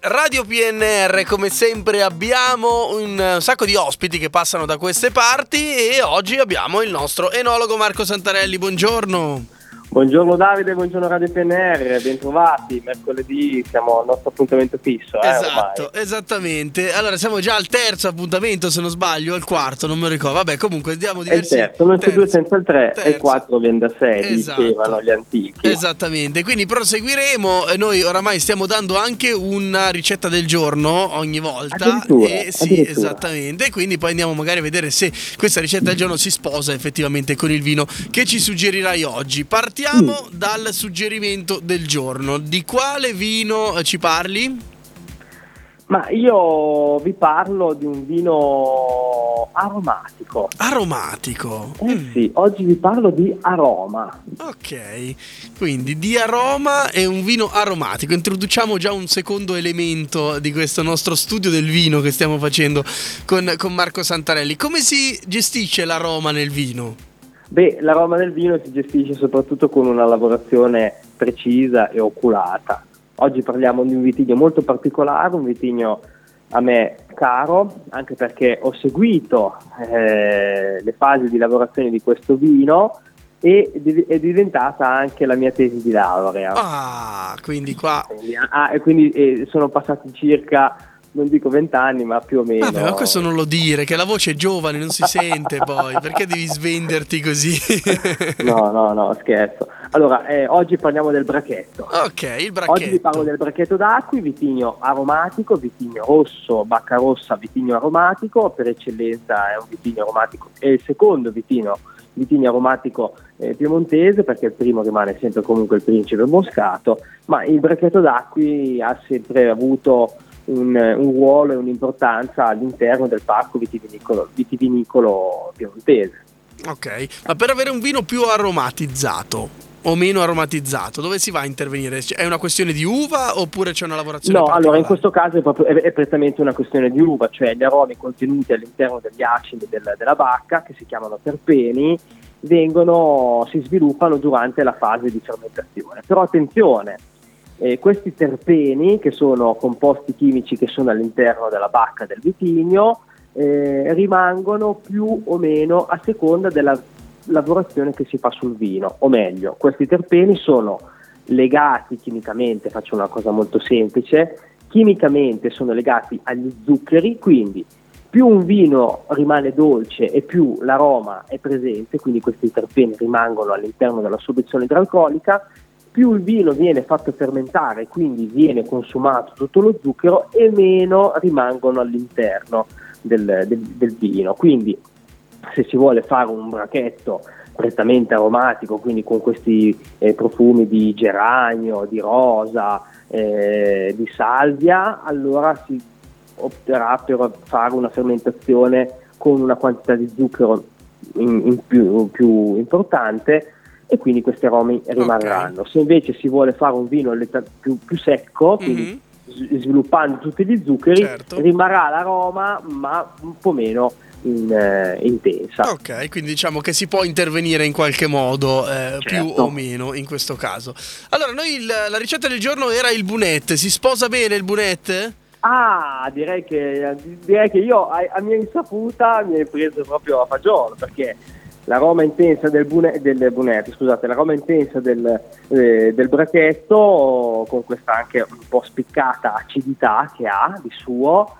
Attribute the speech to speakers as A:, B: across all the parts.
A: Radio PNR, come sempre abbiamo un sacco di ospiti che passano da queste parti e oggi abbiamo il nostro enologo Marco Santarelli, buongiorno.
B: Buongiorno Davide, buongiorno Radio PNR, bentrovati. Mercoledì siamo al nostro appuntamento fisso. Eh,
A: esatto,
B: ormai.
A: esattamente. Allora siamo già al terzo appuntamento, se non sbaglio, al quarto, non me lo ricordo. Vabbè, comunque diamo
B: il
A: diversi.
B: terzo, non c'è due senza il tre e
A: Terzo.
B: il quattro viene da sé,
A: Esatto.
B: dicevano gli antichi.
A: Esattamente, quindi proseguiremo. e Noi oramai stiamo dando anche una ricetta del giorno ogni volta.
B: Addirittura,
A: E sì,
B: addirittura.
A: esattamente. Quindi poi andiamo magari a vedere se questa ricetta del giorno si sposa effettivamente con il vino che ci suggerirai oggi. Partiamo
B: Mm.
A: dal suggerimento del giorno. Di quale vino eh, ci parli?
B: Ma io vi parlo di un vino aromatico.
A: Aromatico.
B: Eh
A: Mm,
B: sì, oggi vi parlo di aroma.
A: Ok, quindi di aroma e un vino aromatico. Introduciamo già un secondo elemento di questo nostro studio del vino che stiamo facendo con, con Marco Santarelli. Come si gestisce l'aroma nel vino?
B: Beh, l'aroma del vino si gestisce soprattutto con una lavorazione precisa e oculata. Oggi parliamo di un vitigno molto particolare, un vitigno a me caro, anche perché ho seguito eh, le fasi di lavorazione di questo vino e di- è diventata anche la mia tesi di laurea.
A: Ah, quindi qua...
B: Quindi, ah, e quindi eh, sono passati circa, non dico vent'anni, ma più o meno.
A: Vabbè, ma questo non lo dire, che la voce è giovane, non si sente poi. Perché devi svenderti così?
B: No, no, no, scherzo. Allora, eh, oggi parliamo del brachetto.
A: Ok, il
B: Oggi vi parlo del bracchetto d'acqui, vitigno aromatico, vitigno rosso, bacca rossa, vitigno aromatico, per eccellenza è un vitigno aromatico, è il secondo vitigno, vitigno aromatico eh, piemontese perché il primo rimane sempre comunque il principe moscato, ma il bracchetto d'acqui ha sempre avuto un, un ruolo e un'importanza all'interno del parco vitivinicolo, vitivinicolo piemontese.
A: Ok, ma per avere un vino più aromatizzato o meno aromatizzato, dove si va a intervenire? È una questione di uva oppure c'è una lavorazione
B: No, allora in questo caso è, proprio, è, è prettamente una questione di uva, cioè gli aromi contenuti all'interno degli acidi del- della bacca, che si chiamano terpeni, vengono, si sviluppano durante la fase di fermentazione. Però attenzione, eh, questi terpeni, che sono composti chimici che sono all'interno della bacca del vitigno, eh, rimangono più o meno a seconda della lavorazione che si fa sul vino, o meglio, questi terpeni sono legati chimicamente, faccio una cosa molto semplice, chimicamente sono legati agli zuccheri, quindi più un vino rimane dolce e più l'aroma è presente, quindi questi terpeni rimangono all'interno della soluzione idraulica, più il vino viene fatto fermentare, quindi viene consumato tutto lo zucchero e meno rimangono all'interno del, del- del vino. Quindi se si vuole fare un bracchetto prettamente aromatico, quindi con questi eh, profumi di geranio, di rosa, eh, di salvia, allora si opterà per fare una fermentazione con una quantità di zucchero in, in più, più importante e quindi questi aromi rimarranno. Se invece si vuole fare un vino più, più secco, quindi
A: Mhm.
B: s- sviluppando tutti gli zuccheri,
A: Certo.
B: rimarrà l'aroma ma un po' meno in- eh, intensa.
A: Ok, quindi diciamo che si può intervenire in qualche modo, eh, più
B: Certo.
A: o meno in questo caso. Allora, noi il- la ricetta del giorno era il bunette. Si sposa bene il bunette?
B: Ah, direi che, direi che io a, a mia insaputa mi hai preso proprio a fagiolo perché l'aroma intensa del, bune, del bunetto, scusate, l'aroma intensa del, eh, del bracchetto con questa anche un po' spiccata acidità che ha di suo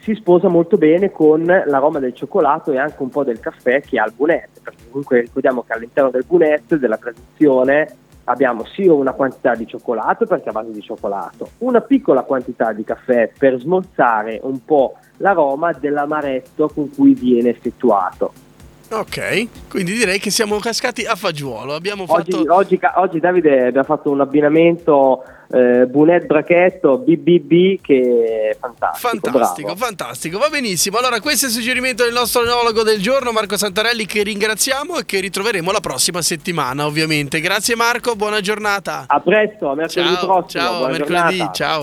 B: si sposa molto bene con l'aroma del cioccolato e anche un po' del caffè che ha il bunette, perché comunque ricordiamo che all'interno del bunette della tradizione abbiamo sia una quantità di cioccolato perché a base di cioccolato, una piccola quantità di caffè per smorzare un po' l'aroma dell'amaretto con cui viene effettuato.
A: Ok, quindi direi che siamo cascati a fagiolo. Abbiamo
B: Oggi,
A: fatto...
B: oggi, oggi, Davide abbiamo fatto un abbinamento eh, Bunet Bracchetto BBB che è fantastico.
A: Fantastico,
B: bravo.
A: fantastico, va benissimo. Allora, questo è il suggerimento del nostro enologo del giorno, Marco Santarelli, che ringraziamo e che ritroveremo la prossima settimana, ovviamente. Grazie Marco, buona giornata.
B: A presto, a mercoledì
A: Ciao,
B: prossimo.
A: ciao,
B: buona
A: mercoledì,
B: giornata.
A: ciao.